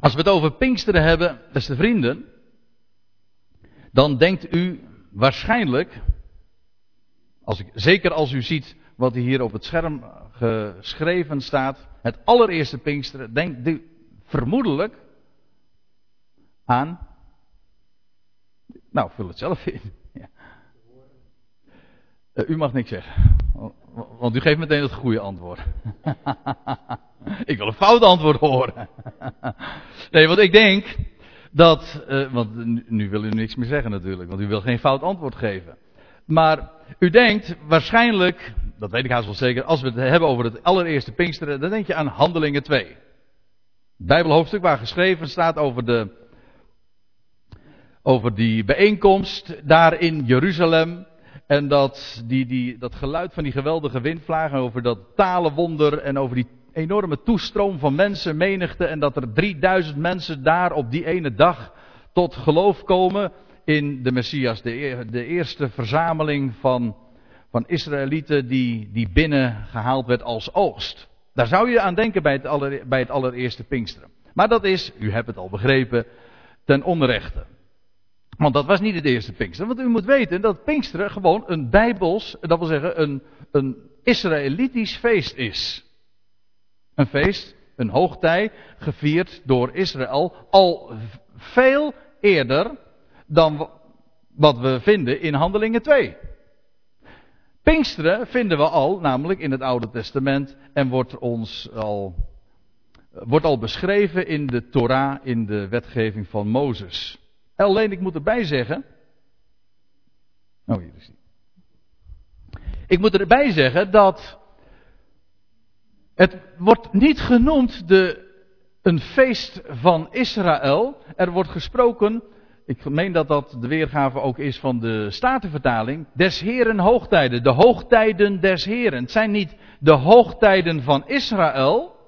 Als we het over Pinksteren hebben, beste vrienden, dan denkt u waarschijnlijk, als ik, zeker als u ziet wat hier op het scherm geschreven staat, het allereerste Pinksteren, denkt u vermoedelijk aan. Nou, vul het zelf in. Ja. Uh, u mag niks zeggen. Want u geeft meteen het goede antwoord. ik wil een fout antwoord horen. nee, want ik denk dat. Uh, want nu wil u niks meer zeggen natuurlijk, want u wil geen fout antwoord geven. Maar u denkt waarschijnlijk, dat weet ik haast wel zeker, als we het hebben over het allereerste Pinksteren, dan denk je aan Handelingen 2. Het Bijbelhoofdstuk waar geschreven staat over de. Over die bijeenkomst daar in Jeruzalem. En dat, die, die, dat geluid van die geweldige windvlagen over dat talenwonder en over die enorme toestroom van mensen, menigte. En dat er 3000 mensen daar op die ene dag tot geloof komen in de Messias. De, de eerste verzameling van, van Israëlieten die, die binnengehaald werd als oogst. Daar zou je aan denken bij het, aller, bij het allereerste Pinksteren. Maar dat is, u hebt het al begrepen, ten onrechte. Want dat was niet het eerste Pinksteren. Want u moet weten dat Pinksteren gewoon een Bijbels, dat wil zeggen een, een Israëlitisch feest is. Een feest, een hoogtij, gevierd door Israël al veel eerder dan wat we vinden in Handelingen 2. Pinksteren vinden we al, namelijk in het Oude Testament, en wordt ons al, wordt al beschreven in de Torah, in de wetgeving van Mozes. Alleen ik moet erbij zeggen. Oh, hier is hij. Ik moet erbij zeggen dat. Het wordt niet genoemd de, een feest van Israël. Er wordt gesproken. Ik meen dat dat de weergave ook is van de Statenvertaling. Des Heren hoogtijden. De hoogtijden des Heren. Het zijn niet de hoogtijden van Israël.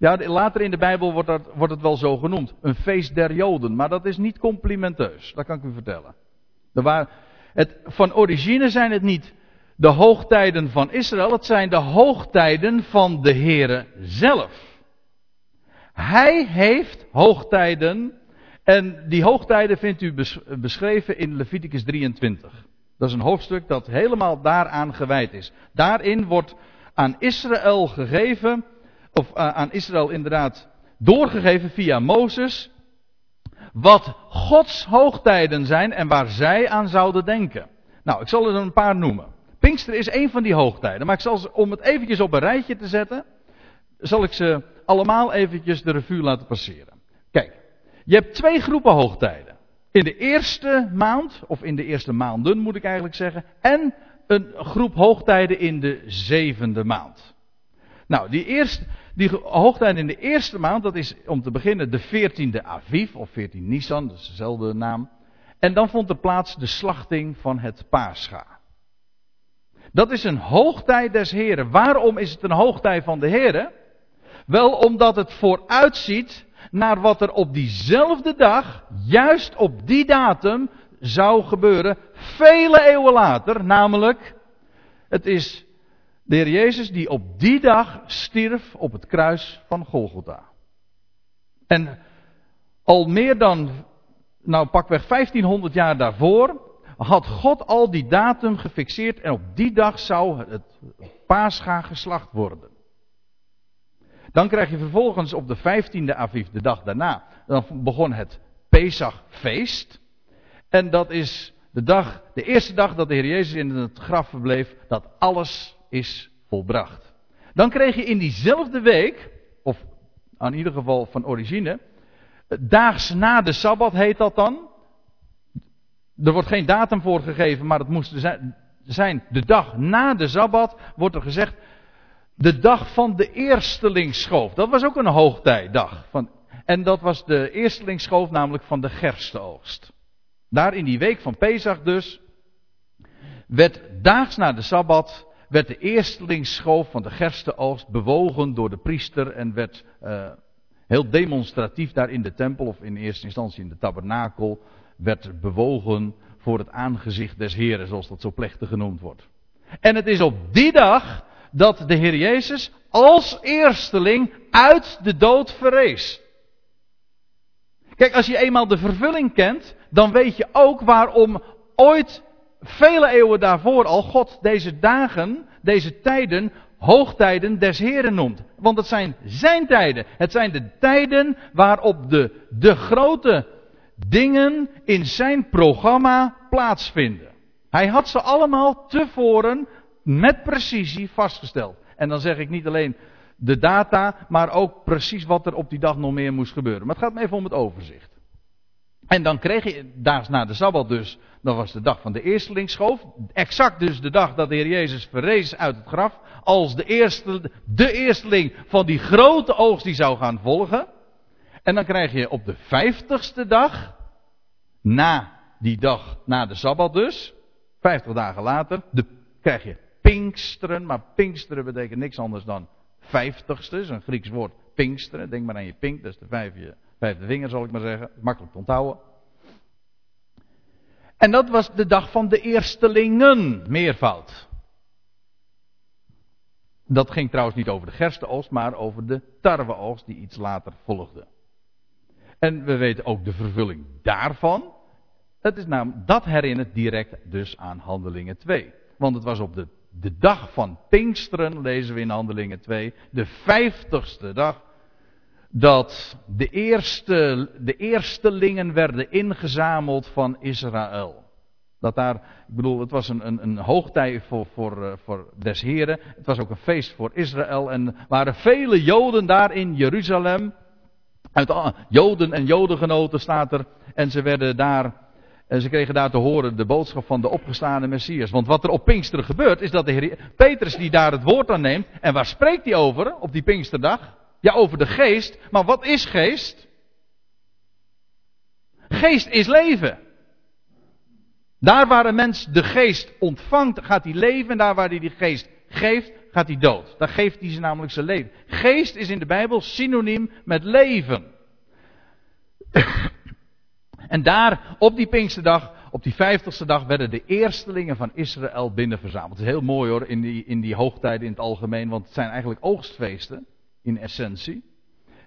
Ja, later in de Bijbel wordt, dat, wordt het wel zo genoemd. Een feest der Joden. Maar dat is niet complimenteus. Dat kan ik u vertellen. Waar, het, van origine zijn het niet de hoogtijden van Israël. Het zijn de hoogtijden van de Heere zelf. Hij heeft hoogtijden. En die hoogtijden vindt u beschreven in Leviticus 23. Dat is een hoofdstuk dat helemaal daaraan gewijd is. Daarin wordt aan Israël gegeven of uh, aan Israël inderdaad doorgegeven via Mozes, wat Gods hoogtijden zijn en waar zij aan zouden denken. Nou, ik zal er een paar noemen. Pinkster is een van die hoogtijden, maar ik zal ze, om het eventjes op een rijtje te zetten, zal ik ze allemaal eventjes de revue laten passeren. Kijk, je hebt twee groepen hoogtijden. In de eerste maand, of in de eerste maanden moet ik eigenlijk zeggen, en een groep hoogtijden in de zevende maand. Nou, die, eerste, die hoogtijd in de eerste maand, dat is om te beginnen de 14e Aviv, of 14 Nisan, dat is dezelfde naam. En dan vond er plaats de slachting van het Pascha. Dat is een hoogtij des Heren. Waarom is het een hoogtij van de Heren? Wel omdat het vooruitziet naar wat er op diezelfde dag, juist op die datum, zou gebeuren, vele eeuwen later. Namelijk, het is de Heer Jezus die op die dag stierf op het kruis van Golgotha. En al meer dan, nou pakweg 1500 jaar daarvoor, had God al die datum gefixeerd en op die dag zou het paascha geslacht worden. Dan krijg je vervolgens op de 15e Aviv, de dag daarna, dan begon het Pesachfeest. En dat is de dag, de eerste dag dat de Heer Jezus in het graf verbleef, dat alles is volbracht. Dan kreeg je in diezelfde week, of in ieder geval van origine, daags na de Sabbat heet dat dan. Er wordt geen datum voor gegeven, maar het moest zijn de dag na de Sabbat, wordt er gezegd, de dag van de eerstelingsschoof. Dat was ook een hoogtijdag. Van, en dat was de eerstelingsschoof namelijk van de gerstenoogst. Daar in die week van Pesach dus, werd daags na de Sabbat werd de eerstelingsschoof van de gerstenoogst bewogen door de priester en werd uh, heel demonstratief daar in de tempel of in eerste instantie in de tabernakel werd bewogen voor het aangezicht des Heren, zoals dat zo plechtig genoemd wordt. En het is op die dag dat de Heer Jezus als eersteling uit de dood verrees. Kijk, als je eenmaal de vervulling kent, dan weet je ook waarom ooit, vele eeuwen daarvoor al, God deze dagen, deze tijden, hoogtijden des Heren noemt. Want het zijn zijn tijden. Het zijn de tijden waarop de, de grote dingen in zijn programma plaatsvinden. Hij had ze allemaal tevoren met precisie vastgesteld. En dan zeg ik niet alleen de data, maar ook precies wat er op die dag nog meer moest gebeuren. Maar het gaat me even om het overzicht. En dan kreeg je daags na de Sabbat dus, dat was de dag van de eerstelingsschoof. Exact dus de dag dat de Heer Jezus verrees uit het graf. Als de, eerste, de eersteling van die grote oogst die zou gaan volgen. En dan krijg je op de vijftigste dag, na die dag, na de Sabbat dus, vijftig dagen later, de, krijg je Pinksteren. Maar Pinksteren betekent niks anders dan vijftigste, is een Grieks woord, Pinksteren. Denk maar aan je pink, dat is de vijfde, vijfde vinger zal ik maar zeggen, makkelijk te onthouden. En dat was de dag van de eerstelingen, meervoud. Dat ging trouwens niet over de gerstenoogst, maar over de tarweoogst die iets later volgde. En we weten ook de vervulling daarvan. Dat, is namelijk, dat herinnert direct dus aan Handelingen 2. Want het was op de, de dag van Pinksteren, lezen we in Handelingen 2, de vijftigste dag, dat de, eerste, de eerstelingen werden ingezameld van Israël. Dat daar, ik bedoel, het was een, een, een hoogtij voor, voor, eh, voor des Heren. Het was ook een feest voor Israël. En waren vele Joden daar in Jeruzalem. Uit, Joden en Jodengenoten staat er. En ze werden daar en ze kregen daar te horen de boodschap van de opgestane Messias. Want wat er op Pinksteren gebeurt, is dat de Heer Petrus die daar het woord aan neemt. En waar spreekt hij over op die Pinksterdag? Ja, over de geest. Maar wat is geest? Geest is leven. Daar waar een mens de geest ontvangt, gaat hij leven. En daar waar hij die geest geeft, gaat hij dood. Daar geeft hij ze namelijk zijn leven. Geest is in de Bijbel synoniem met leven. En daar, op die Pinksterdag, op die vijftigste dag, werden de eerstelingen van Israël binnenverzameld. Het is heel mooi hoor, in die, in die hoogtijden in het algemeen, want het zijn eigenlijk oogstfeesten, in essentie.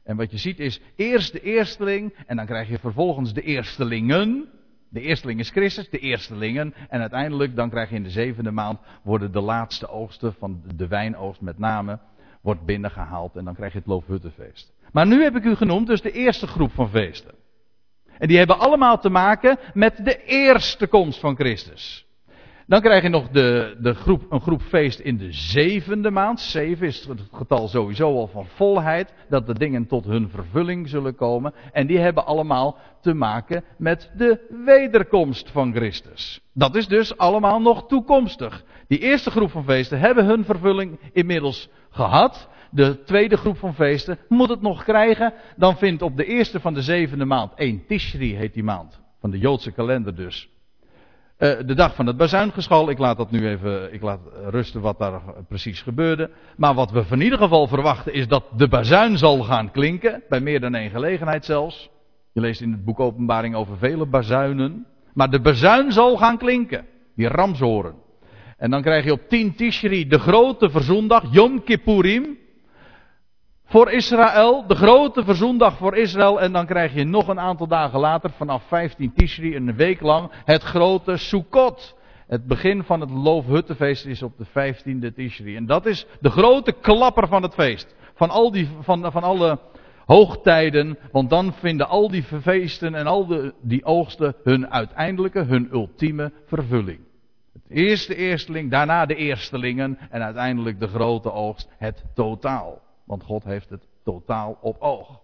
En wat je ziet is eerst de eersteling, en dan krijg je vervolgens de eerstelingen. De eersteling is Christus, de eerstelingen. En uiteindelijk, dan krijg je in de zevende maand, worden de laatste oogsten van de wijnoogst met name, wordt binnengehaald. En dan krijg je het Loofhuttenfeest. Maar nu heb ik u genoemd, dus de eerste groep van feesten. En die hebben allemaal te maken met de eerste komst van Christus. Dan krijg je nog de, de groep, een groep feest in de zevende maand. Zeven is het getal sowieso al van volheid. Dat de dingen tot hun vervulling zullen komen. En die hebben allemaal te maken met de wederkomst van Christus. Dat is dus allemaal nog toekomstig. Die eerste groep van feesten hebben hun vervulling inmiddels gehad de tweede groep van feesten, moet het nog krijgen, dan vindt op de eerste van de zevende maand, 1 Tishri heet die maand, van de Joodse kalender dus, uh, de dag van het bazuingeschal. Ik laat dat nu even, ik laat rusten wat daar precies gebeurde. Maar wat we van ieder geval verwachten is dat de bazuin zal gaan klinken, bij meer dan één gelegenheid zelfs. Je leest in het boek Openbaring over vele bazuinen. Maar de bazuin zal gaan klinken, die ramshoren. En dan krijg je op 10 Tishri de grote verzondag, Yom Kippurim voor Israël, de grote verzoendag voor Israël. En dan krijg je nog een aantal dagen later, vanaf 15 Tishri, een week lang, het grote Sukkot. Het begin van het Loofhuttenfeest is op de 15e Tishri. En dat is de grote klapper van het feest. Van, al die, van, van alle hoogtijden. Want dan vinden al die feesten en al de, die oogsten hun uiteindelijke, hun ultieme vervulling. Het eerste eersteling, daarna de eerstelingen en uiteindelijk de grote oogst, het totaal. Want God heeft het totaal op oog.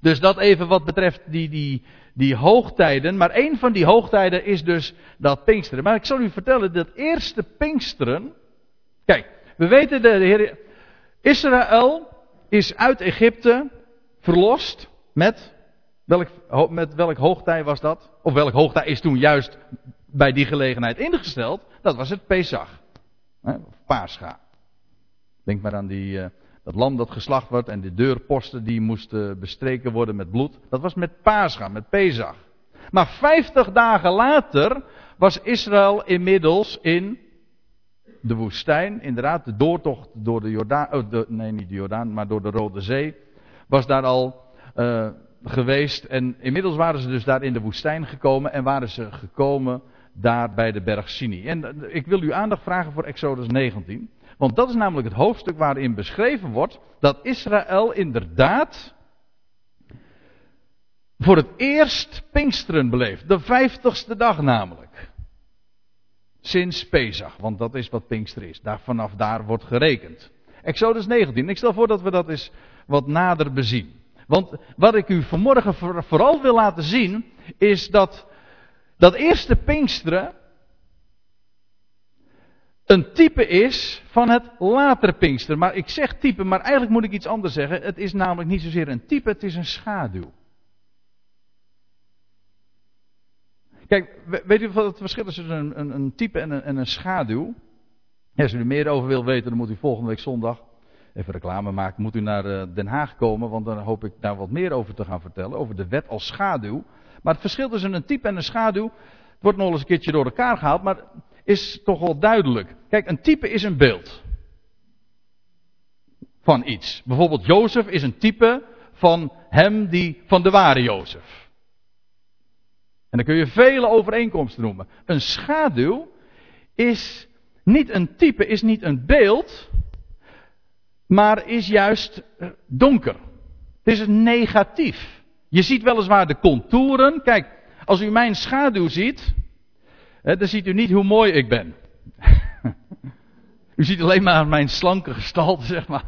Dus dat even wat betreft die, die, die hoogtijden. Maar een van die hoogtijden is dus dat Pinksteren. Maar ik zal u vertellen, dat eerste Pinksteren. Kijk, we weten de, Heer. Israël is uit Egypte verlost met. Welk, met welk hoogtij was dat? Of welk hoogtij is toen juist bij die gelegenheid ingesteld? Dat was het Pesach. Of Pascha. Denk maar aan die, uh, dat lam dat geslacht werd en de deurposten die moesten bestreken worden met bloed. Dat was met Pascha, met Pesach. Maar vijftig dagen later was Israël inmiddels in de woestijn. Inderdaad, de doortocht door de Jordaan, oh, nee niet de Jordaan, maar door de Rode Zee. Was daar al, uh, geweest. En inmiddels waren ze dus daar in de woestijn gekomen. En waren ze gekomen daar bij de berg Sinai. En ik wil u aandacht vragen voor Exodus 19. Want dat is namelijk het hoofdstuk waarin beschreven wordt dat Israël inderdaad voor het eerst Pinksteren beleeft. De vijftigste dag namelijk. Sinds Pesach, want dat is wat Pinkster is. Daar, vanaf daar wordt gerekend. Exodus 19. Ik stel voor dat we dat eens wat nader bezien. Want wat ik u vanmorgen vooral wil laten zien, is dat dat eerste Pinksteren een type is van het latere Pinksteren. Maar ik zeg type, maar eigenlijk moet ik iets anders zeggen. Het is namelijk niet zozeer een type, het is een schaduw. Kijk, weet u wat het verschil is tussen een, een, een type en een, en een schaduw? als u er meer over wil weten, dan moet u volgende week zondag even reclame maken. Moet u naar eh, Den Haag komen, want dan hoop ik daar wat meer over te gaan vertellen. Over de wet als schaduw. Maar het verschil tussen een type en een schaduw. Wordt nog eens een keertje door elkaar gehaald, maar is toch wel duidelijk. Kijk, een type is een beeld. Van iets. Bijvoorbeeld Jozef is een type van hem die, van de ware Jozef. En dan kun je vele overeenkomsten noemen. Een schaduw is niet een type, is niet een beeld, maar is juist eh, donker. Het is negatief. Je ziet weliswaar de contouren. Kijk, als u mijn schaduw ziet, dan ziet u niet hoe mooi ik ben. u ziet alleen maar mijn slanke gestalte, zeg maar.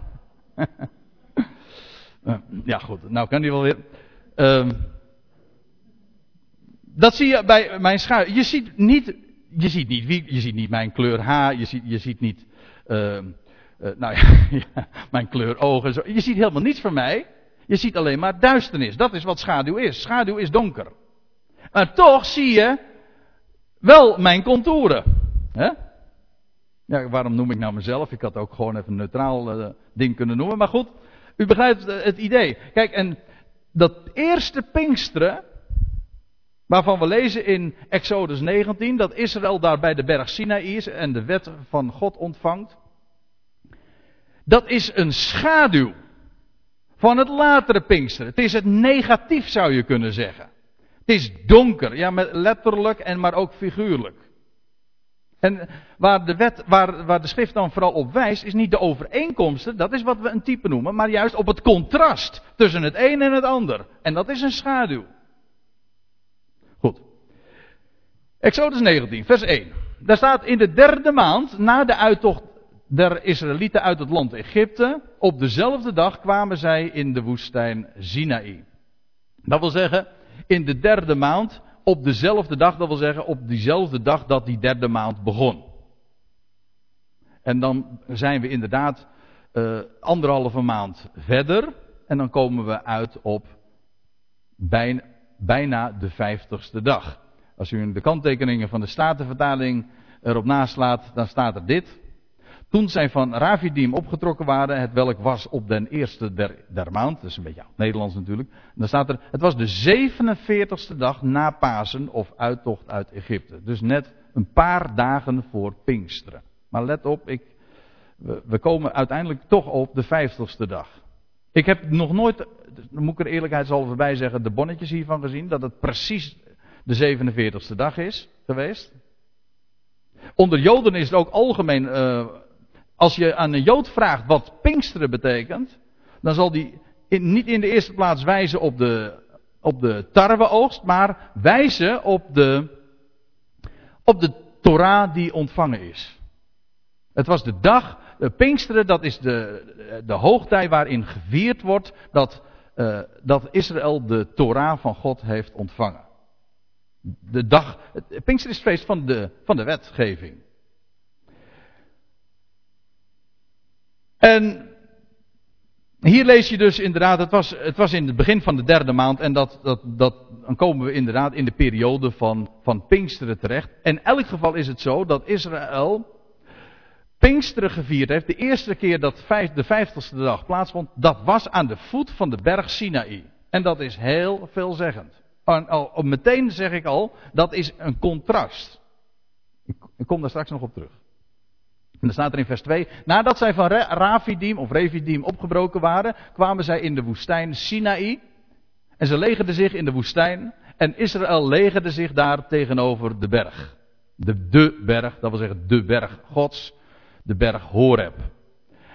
Eh, ja, goed, nou kan die wel weer. Uh, dat zie je bij mijn schaduw. Je ziet niet, je ziet niet wie, je ziet niet mijn kleur haar, je ziet, je ziet niet, uh, uh, nou ja, mijn kleur ogen. Zo. Je ziet helemaal niets van mij. Je ziet alleen maar duisternis. Dat is wat schaduw is. Schaduw is donker. Maar toch zie je wel mijn contouren. Hè? Ja, waarom noem ik nou mezelf? Ik had ook gewoon even een neutraal uh, ding kunnen noemen. Maar goed, u begrijpt het idee. Kijk, en dat eerste Pinksteren, Waarvan we lezen in Exodus 19 dat Israël daar bij de berg Sinaï is en de wet van God ontvangt. Dat is een schaduw van het latere Pinksteren. Het is het negatief zou je kunnen zeggen. Het is donker, ja, letterlijk en maar ook figuurlijk. En waar de, wet, waar, waar de schrift dan vooral op wijst, is niet de overeenkomsten, dat is wat we een type noemen, maar juist op het contrast tussen het een en het ander. En dat is een schaduw. Goed. Exodus 19, vers 1. Daar staat in de derde maand, na de uittocht der Israëlieten uit het land Egypte, op dezelfde dag kwamen zij in de woestijn Sinaï. Dat wil zeggen, in de derde maand, op dezelfde dag, dat wil zeggen, op diezelfde dag dat die derde maand begon. En dan zijn we inderdaad uh, anderhalve maand verder, en dan komen we uit op bijna bijna de vijftigste dag. Als u de kanttekeningen van de Statenvertaling erop naslaat, dan staat er dit. Toen zij van Ravidim opgetrokken waren, het welk was op den eerste der, der maand, dat is een beetje Nederlands natuurlijk, dan staat er, het was de 47ste dag na Pasen of uittocht uit Egypte. Dus net een paar dagen voor Pinksteren. Maar let op, ik, we, we komen uiteindelijk toch op de vijftigste dag. Ik heb nog nooit, moet ik er eerlijkheidshalve bij zeggen, de bonnetjes hiervan gezien, dat het precies de 47ste dag is geweest. Onder Joden is het ook algemeen, uh, als je aan een Jood vraagt wat Pinksteren betekent, dan zal die niet in de eerste plaats wijzen op de, op de tarweoogst, maar wijzen op de, op de Torah die ontvangen is. Het was de dag de Pinksteren, dat is de, de hoogtij waarin gevierd wordt dat, uh, dat Israël de Torah van God heeft ontvangen. De dag, Pinkster is het feest van de, van de wetgeving. En hier lees je dus inderdaad, het was, het was in het begin van de derde maand en dat, dat, dat, dan komen we inderdaad in de periode van, van Pinksteren terecht. En in elk geval is het zo dat Israël Pinksteren gevierd heeft, de eerste keer dat de vijftigste dag plaatsvond, dat was aan de voet van de berg Sinaï. En dat is heel veelzeggend. Meteen zeg ik al, dat is een contrast. Ik kom daar straks nog op terug. En dan staat er in vers 2, nadat zij van Rafidim of Revidim opgebroken waren, kwamen zij in de woestijn Sinaï. En ze legerden zich in de woestijn. En Israël legerde zich daar tegenover de berg. De, de berg, dat wil zeggen de berg Gods. De berg Horeb.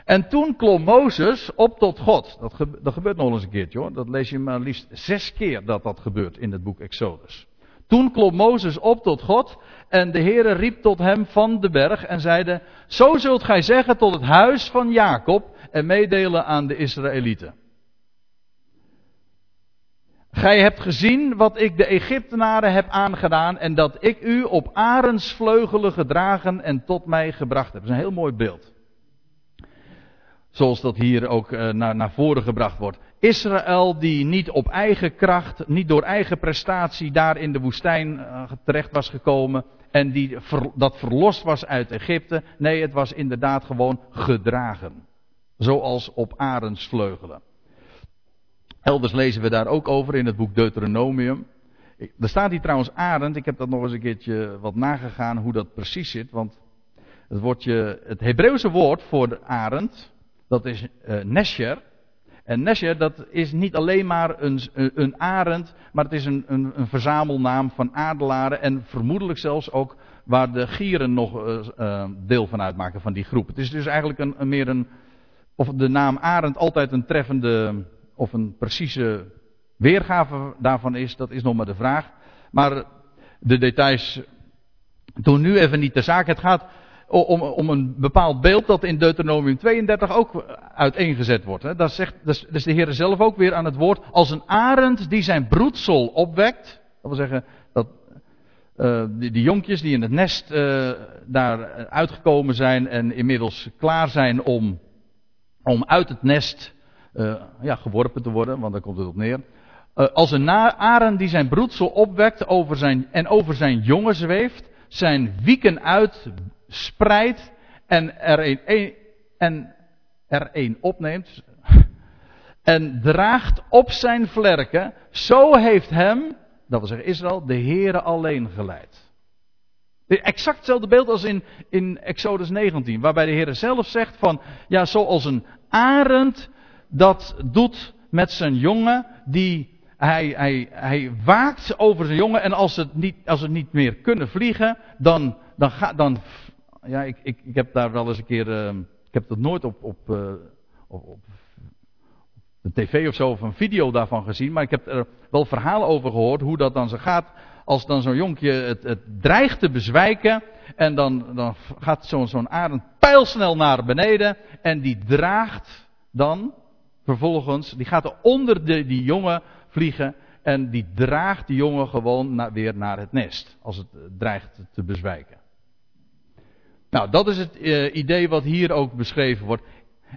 En toen klom Mozes op tot God. Dat, dat gebeurt nog eens een keertje hoor. Dat lees je maar liefst zes keer dat dat gebeurt in het boek Exodus. Toen klom Mozes op tot God en de Heere riep tot hem van de berg en zeide, zo zult gij zeggen tot het huis van Jacob en meedelen aan de Israëlieten. Gij hebt gezien wat ik de Egyptenaren heb aangedaan en dat ik u op arendsvleugelen gedragen en tot mij gebracht heb. Dat is een heel mooi beeld. Zoals dat hier ook uh, naar, naar voren gebracht wordt. Israël die niet op eigen kracht, niet door eigen prestatie daar in de woestijn uh, terecht was gekomen. En die dat verlost was uit Egypte. Nee, het was inderdaad gewoon gedragen. Zoals op arendsvleugelen. Elders lezen we daar ook over in het boek Deuteronomium. Er staat hier trouwens arend. Ik heb dat nog eens een keertje wat nagegaan hoe dat precies zit. Want het, woordje, het Hebreeuwse woord voor arend, dat is uh, Nesher. En Nesher, dat is niet alleen maar een, een arend, maar het is een, een, een, verzamelnaam van adelaren. En vermoedelijk zelfs ook waar de gieren nog uh, uh, deel van uitmaken van die groep. Het is dus eigenlijk een meer een. Of de naam arend altijd een treffende. of een precieze weergave daarvan is, dat is nog maar de vraag. Maar de details doen nu even niet de zaak. Het gaat om, om een bepaald beeld dat in Deuteronomium 32 ook uiteengezet wordt. Hè. Dat zegt dat is de Heer zelf ook weer aan het woord. Als een arend die zijn broedsel opwekt. Dat wil zeggen dat uh, die, die, jonkjes die in het nest uh, daar uitgekomen zijn en inmiddels klaar zijn om, om uit het nest uh, ja, geworpen te worden, want daar komt het op neer. als een arend die zijn broedsel opwekt over zijn, en over zijn jongen zweeft, zijn wieken uit spreidt en er een, en er een opneemt en draagt op zijn vlerken, zo heeft hem, dat wil zeggen Israël, de Heere alleen geleid. Exact hetzelfde beeld als in, in Exodus 19, waarbij de Heer zelf zegt van, ja, zoals een arend dat doet met zijn jongen, die hij, hij, hij waakt over zijn jongen en als het niet, als het niet meer kunnen vliegen, dan, dan, ga, dan ja, ik, ik, ik heb daar wel eens een keer. Uh, ik heb dat nooit op, op, uh, op, op de tv of zo of een video daarvan gezien. Maar ik heb er wel verhalen over gehoord hoe dat dan zo gaat. Als dan zo'n jonkje het, het dreigt te bezwijken. En dan, dan gaat zo'n zo'n arend pijlsnel naar beneden. En die draagt dan vervolgens. Die gaat er onder de, die jongen vliegen. En die draagt die jongen gewoon weer naar het nest. Als het dreigt te bezwijken. Nou, dat is het uh, idee wat hier ook beschreven wordt.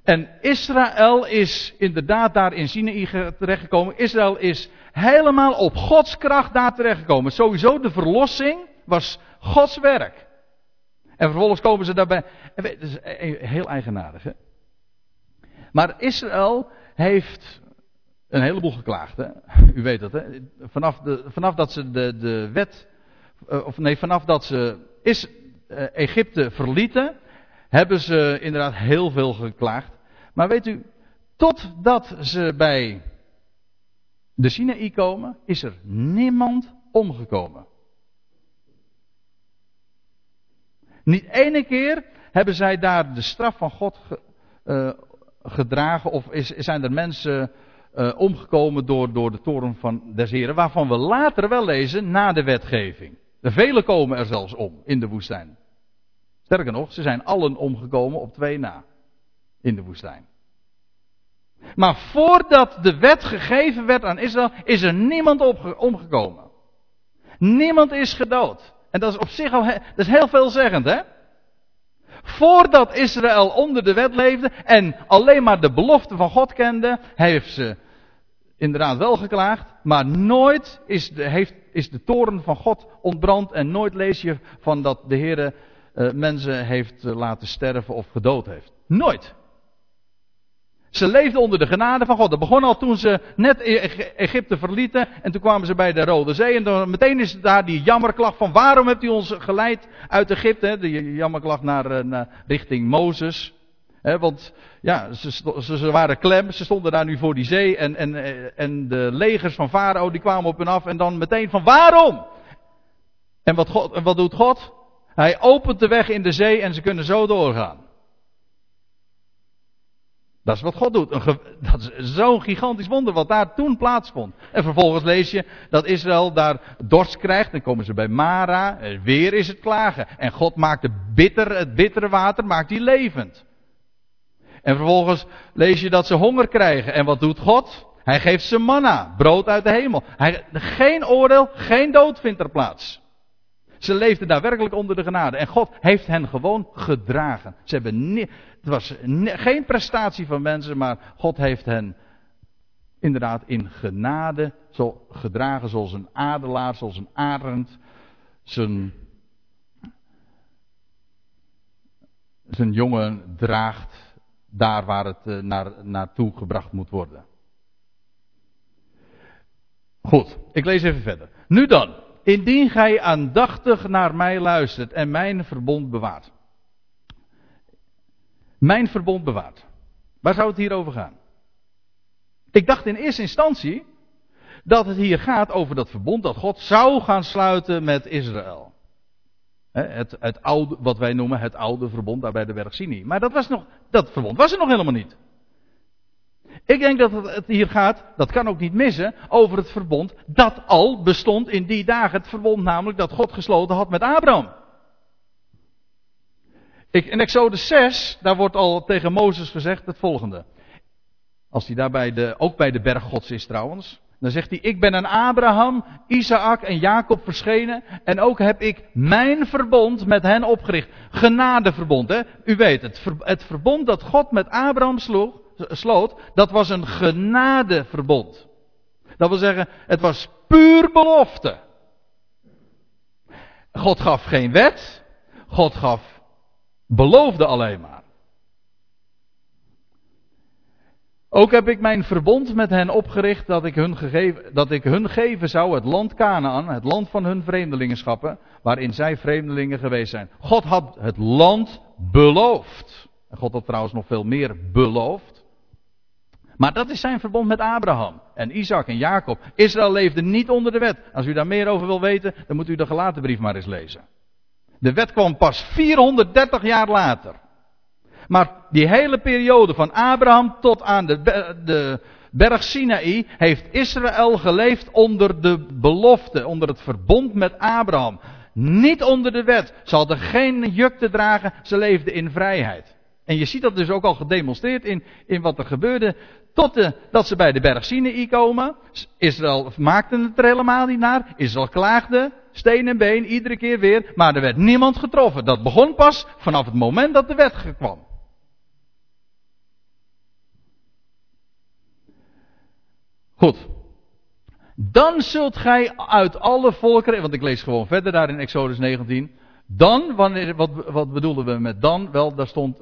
En Israël is inderdaad daar in Sinaï terechtgekomen. Israël is helemaal op Gods kracht daar terechtgekomen. Sowieso de verlossing was Gods werk. En vervolgens komen ze daarbij. Dat is heel eigenaardig, hè? Maar Israël heeft een heleboel geklaagd, hè? U weet dat, hè? Vanaf, de, vanaf dat ze de, de wet. Eh, of nee, vanaf dat ze. Is, Egypte verlieten, hebben ze inderdaad heel veel geklaagd. Maar weet u, totdat ze bij de Sinaï komen, is er niemand omgekomen. Niet ene keer hebben zij daar de straf van God ge, uh, gedragen, of is, zijn er mensen uh, omgekomen door, door de toren van des Heren, waarvan we later wel lezen na de wetgeving. De velen komen er zelfs om in de woestijn. Sterker nog, ze zijn allen omgekomen op twee na. In de woestijn. Maar voordat de wet gegeven werd aan Israël, is er niemand omgekomen. Niemand is gedood. En dat is op zich al dat is heel veelzeggend, hè? Voordat Israël onder de wet leefde en alleen maar de belofte van God kende, heeft ze inderdaad wel geklaagd, maar nooit is de, heeft, is de toren van God ontbrand en nooit lees je van dat de Heer uh, mensen heeft uh, laten sterven of gedood heeft. Nooit. Ze leefden onder de genade van God. Dat begon al toen ze net Egypte verlieten. En toen kwamen ze bij de Rode Zee. En dan meteen is daar die jammerklacht van waarom hebt u ons geleid uit Egypte. De jammerklacht naar, naar richting Mozes. Want ja, ze, ze, waren klem, ze stonden daar nu voor die zee en, en, en de legers van Farao die kwamen op hen af en dan meteen van waarom? En wat, God, wat doet God? Hij opent de weg in de zee en ze kunnen zo doorgaan. Dat is wat God doet. Een, dat is zo'n gigantisch wonder wat daar toen plaatsvond. En vervolgens lees je dat Israël daar dorst krijgt. Dan komen ze bij Mara. Weer is het klagen. En God maakt bitter, het bittere water maakt die levend. En vervolgens lees je dat ze honger krijgen. En wat doet God? Hij geeft ze manna, brood uit de hemel. Hij, geen oordeel, geen dood vindt er plaats. Ze leefden daadwerkelijk onder de genade. En God heeft hen gewoon gedragen. Ze hebben het was geen prestatie van mensen, maar God heeft hen inderdaad in genade zo gedragen zoals een adelaar, zoals een arend zijn, zijn jongen draagt daar waar het eh, naar, naartoe gebracht moet worden. Goed, ik lees even verder. Nu dan, indien gij aandachtig naar mij luistert en mijn verbond bewaart. Mijn verbond bewaart. Waar zou het hier over gaan? Ik dacht in eerste instantie dat het hier gaat over dat verbond dat God zou gaan sluiten met Israël. Het, het oude, wat wij noemen het oude verbond daar bij de berg Sinai. Maar dat, was nog, dat verbond was er nog helemaal niet. Ik denk dat het hier gaat, dat kan ook niet missen, over het verbond dat al bestond in die dagen. Het verbond namelijk dat God gesloten had met Abraham. Ik, in Exodus 6, daar wordt al tegen Mozes gezegd het volgende. Als hij daarbij de, ook bij de berg Gods is trouwens. Dan zegt hij, ik ben aan Abraham, Isaac en Jacob verschenen. En ook heb ik mijn verbond met hen opgericht. Genadeverbond, hè. U weet het. Het verbond dat God met Abraham sloot, dat was een genadeverbond. Dat wil zeggen, het was puur belofte. God gaf geen wet. God gaf, beloofde alleen maar. Ook heb ik mijn verbond met hen opgericht dat ik hun, gegeven, dat ik hun geven zou het land Canaan, het land van hun vreemdelingenschappen, waarin zij vreemdelingen geweest zijn. God had het land beloofd. En God had trouwens nog veel meer beloofd. Maar dat is zijn verbond met Abraham en Isaac en Jacob. Israël leefde niet onder de wet. Als u daar meer over wil weten, dan moet u de gelaten brief maar eens lezen. De wet kwam pas 430 jaar later. Maar die hele periode van Abraham tot aan de, de berg Sinaï heeft Israël geleefd onder de belofte, onder het verbond met Abraham. Niet onder de wet. Ze hadden geen juk te dragen, ze leefden in vrijheid. En je ziet dat dus ook al gedemonstreerd in, in wat er gebeurde. Tot dat ze bij de berg Sinaï komen. Israël maakte het er helemaal niet naar. Israël klaagde. Steen en been, iedere keer weer. Maar er werd niemand getroffen. Dat begon pas vanaf het moment dat de wet kwam. Goed. Dan zult gij uit alle volkeren, want ik lees gewoon verder daar in Exodus 19. Dan, wanneer, wat, wat bedoelen we met dan? Wel, daar stond,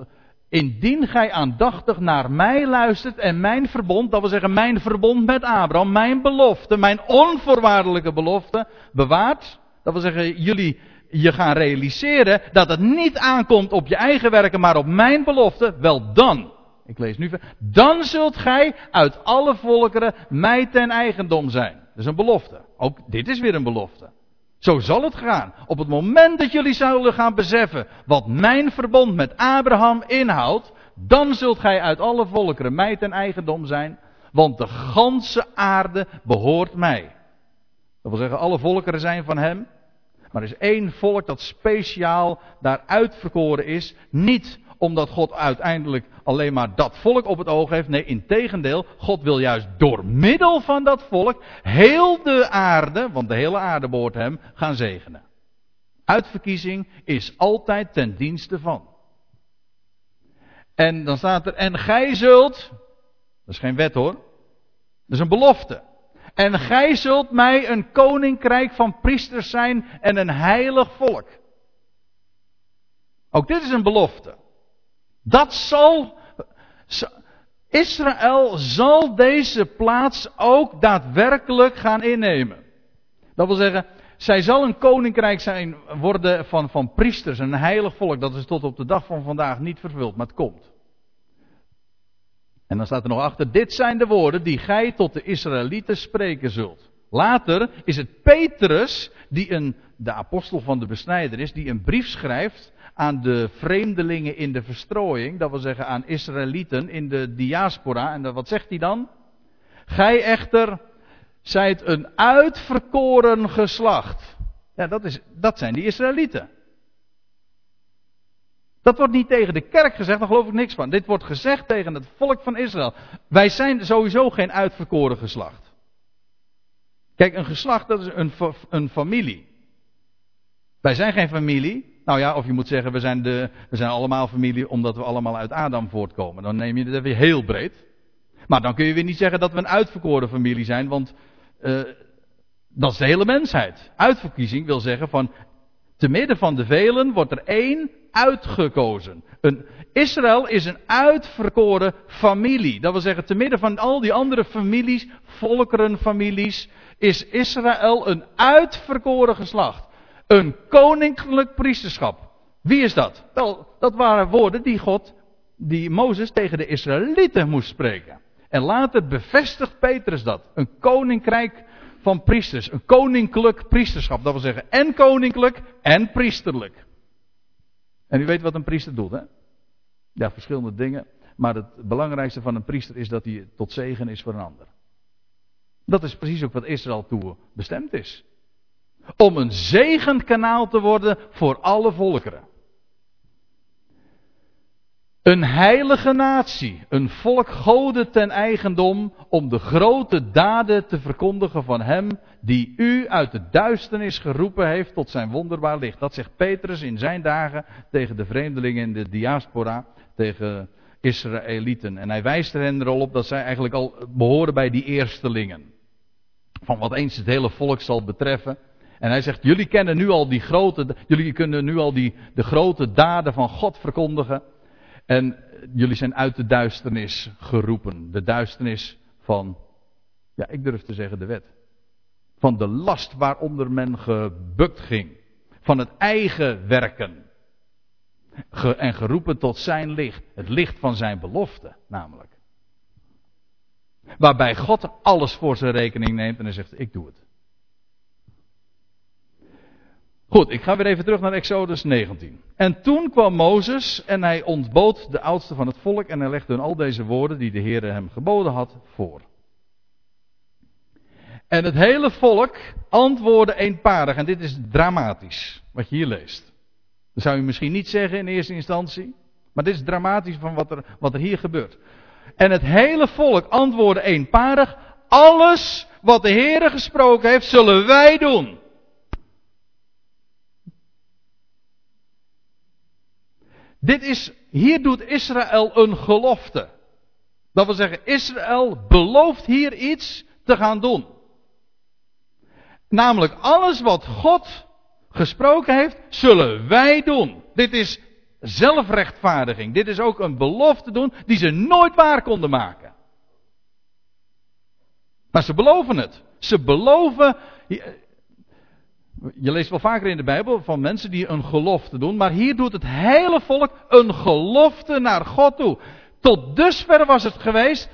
indien gij aandachtig naar mij luistert en mijn verbond, dat wil zeggen mijn verbond met Abraham, mijn belofte, mijn onvoorwaardelijke belofte, bewaart. Dat wil zeggen, jullie je gaan realiseren dat het niet aankomt op je eigen werken, maar op mijn belofte, wel dan ik lees nu. Dan zult gij uit alle volkeren mij ten eigendom zijn. Dat is een belofte. Ook dit is weer een belofte. Zo zal het gaan. Op het moment dat jullie zullen gaan beseffen wat mijn verbond met Abraham inhoudt, dan zult gij uit alle volkeren mij ten eigendom zijn, want de ganse aarde behoort mij. Dat wil zeggen, alle volkeren zijn van hem. Maar er is één volk dat speciaal daar uitverkoren is. Niet omdat God uiteindelijk alleen maar dat volk op het oog heeft. Nee, in tegendeel, God wil juist door middel van dat volk heel de aarde, want de hele aarde behoort hem, gaan zegenen. Uitverkiezing is altijd ten dienste van. En dan staat er, en gij zult, dat is geen wet hoor, dat is een belofte. En gij zult mij een koninkrijk van priesters zijn en een heilig volk. Ook dit is een belofte. Dat zal, Israël zal deze plaats ook daadwerkelijk gaan innemen. Dat wil zeggen, zij zal een koninkrijk zijn, worden van, van priesters, een heilig volk. Dat is tot op de dag van vandaag niet vervuld, maar het komt. En dan staat er nog achter, dit zijn de woorden die gij tot de Israëlieten spreken zult. Later is het Petrus, die een, de apostel van de besnijder is, die een brief schrijft aan de vreemdelingen in de verstrooiing, dat wil zeggen aan Israëlieten in de diaspora. En wat zegt hij dan? Gij echter zijt een uitverkoren geslacht. Ja, dat, is, dat zijn die Israëlieten. Dat wordt niet tegen de kerk gezegd, daar geloof ik niks van. Dit wordt gezegd tegen het volk van Israël. Wij zijn sowieso geen uitverkoren geslacht. Kijk, een geslacht, dat is een, een familie. Wij zijn geen familie. Nou ja, of je moet zeggen, we zijn, de, we zijn allemaal familie omdat we allemaal uit Adam voortkomen. Dan neem je het weer heel breed. Maar dan kun je weer niet zeggen dat we een uitverkoren familie zijn, want uh, dat is de hele mensheid. Uitverkiezing wil zeggen van, te midden van de velen wordt er één uitgekozen. Een, Israël is een uitverkoren familie. Dat wil zeggen, te midden van al die andere families, volkerenfamilies, is Israël een uitverkoren geslacht. Een koninklijk priesterschap. Wie is dat? Wel, dat waren woorden die God, die Mozes tegen de Israëlieten moest spreken. En later bevestigt Petrus dat. Een koninkrijk van priesters. Een koninklijk priesterschap. Dat wil zeggen en koninklijk en priesterlijk. En u weet wat een priester doet, hè? Ja, verschillende dingen. Maar het belangrijkste van een priester is dat hij tot zegen is voor een ander. Dat is precies ook wat Israël toe bestemd is. Om een zegenkanaal te worden voor alle volkeren. Een heilige natie, een volk goden ten eigendom, om de grote daden te verkondigen van Hem die u uit de duisternis geroepen heeft tot zijn wonderbaar licht. Dat zegt Petrus in zijn dagen tegen de vreemdelingen in de diaspora, tegen Israëlieten. En hij wijst er hen er al op dat zij eigenlijk al behoren bij die eerstelingen. Van wat eens het hele volk zal betreffen. En hij zegt, jullie kennen nu al die grote, jullie kunnen nu al die, de grote daden van God verkondigen. En jullie zijn uit de duisternis geroepen. De duisternis van, ja, ik durf te zeggen de wet. Van de last waaronder men gebukt ging. Van het eigen werken. en geroepen tot zijn licht. Het licht van zijn belofte, namelijk. Waarbij God alles voor zijn rekening neemt en hij zegt: Ik doe het. Goed, ik ga weer even terug naar Exodus 19. En toen kwam Mozes en hij ontbood de oudste van het volk en hij legde hun al deze woorden die de Heer hem geboden had voor. En het hele volk antwoordde eenparig en dit is dramatisch wat je hier leest. Dat zou je misschien niet zeggen in eerste instantie, maar dit is dramatisch van wat er, wat er hier gebeurt. En het hele volk antwoordde eenparig, alles wat de Heer gesproken heeft zullen wij doen. Dit is, hier doet Israël een gelofte. Dat wil zeggen, Israël belooft hier iets te gaan doen. Namelijk alles wat God gesproken heeft, zullen wij doen. Dit is zelfrechtvaardiging. Dit is ook een belofte doen die ze nooit waar konden maken. Maar ze beloven het. Ze beloven. Je leest wel vaker in de Bijbel van mensen die een gelofte doen, maar hier doet het hele volk een gelofte naar God toe. Tot dusver was het geweest,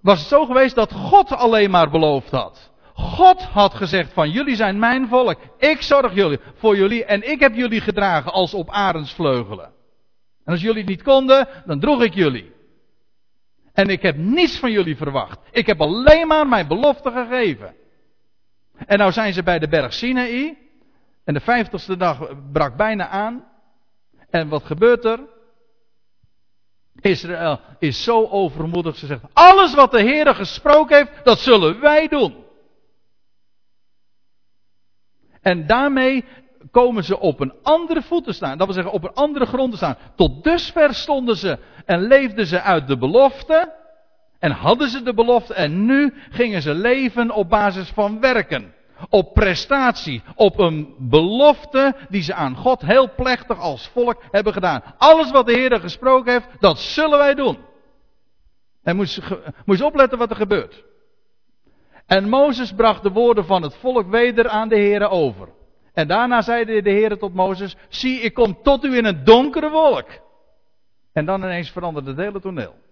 was het zo geweest dat God alleen maar beloofd had. God had gezegd van jullie zijn mijn volk. Ik zorg jullie, voor jullie en ik heb jullie gedragen als op arendsvleugelen. En als jullie het niet konden, dan droeg ik jullie. En ik heb niets van jullie verwacht. Ik heb alleen maar mijn belofte gegeven. En nou zijn ze bij de berg Sinaï. En de vijftigste dag brak bijna aan. En wat gebeurt er? Israël is zo overmoedig. Ze zegt: Alles wat de Heer gesproken heeft, dat zullen wij doen. En daarmee komen ze op een andere voet te staan. Dat wil zeggen, op een andere grond te staan. Tot dusver stonden ze en leefden ze uit de belofte. En hadden ze de belofte en nu gingen ze leven op basis van werken. Op prestatie, op een belofte die ze aan God heel plechtig als volk hebben gedaan. Alles wat de Heer gesproken heeft, dat zullen wij doen. En je opletten wat er gebeurt. En Mozes bracht de woorden van het volk weder aan de Heer over. En daarna zei de Heer tot Mozes, zie ik kom tot u in een donkere wolk. En dan ineens veranderde het hele toneel.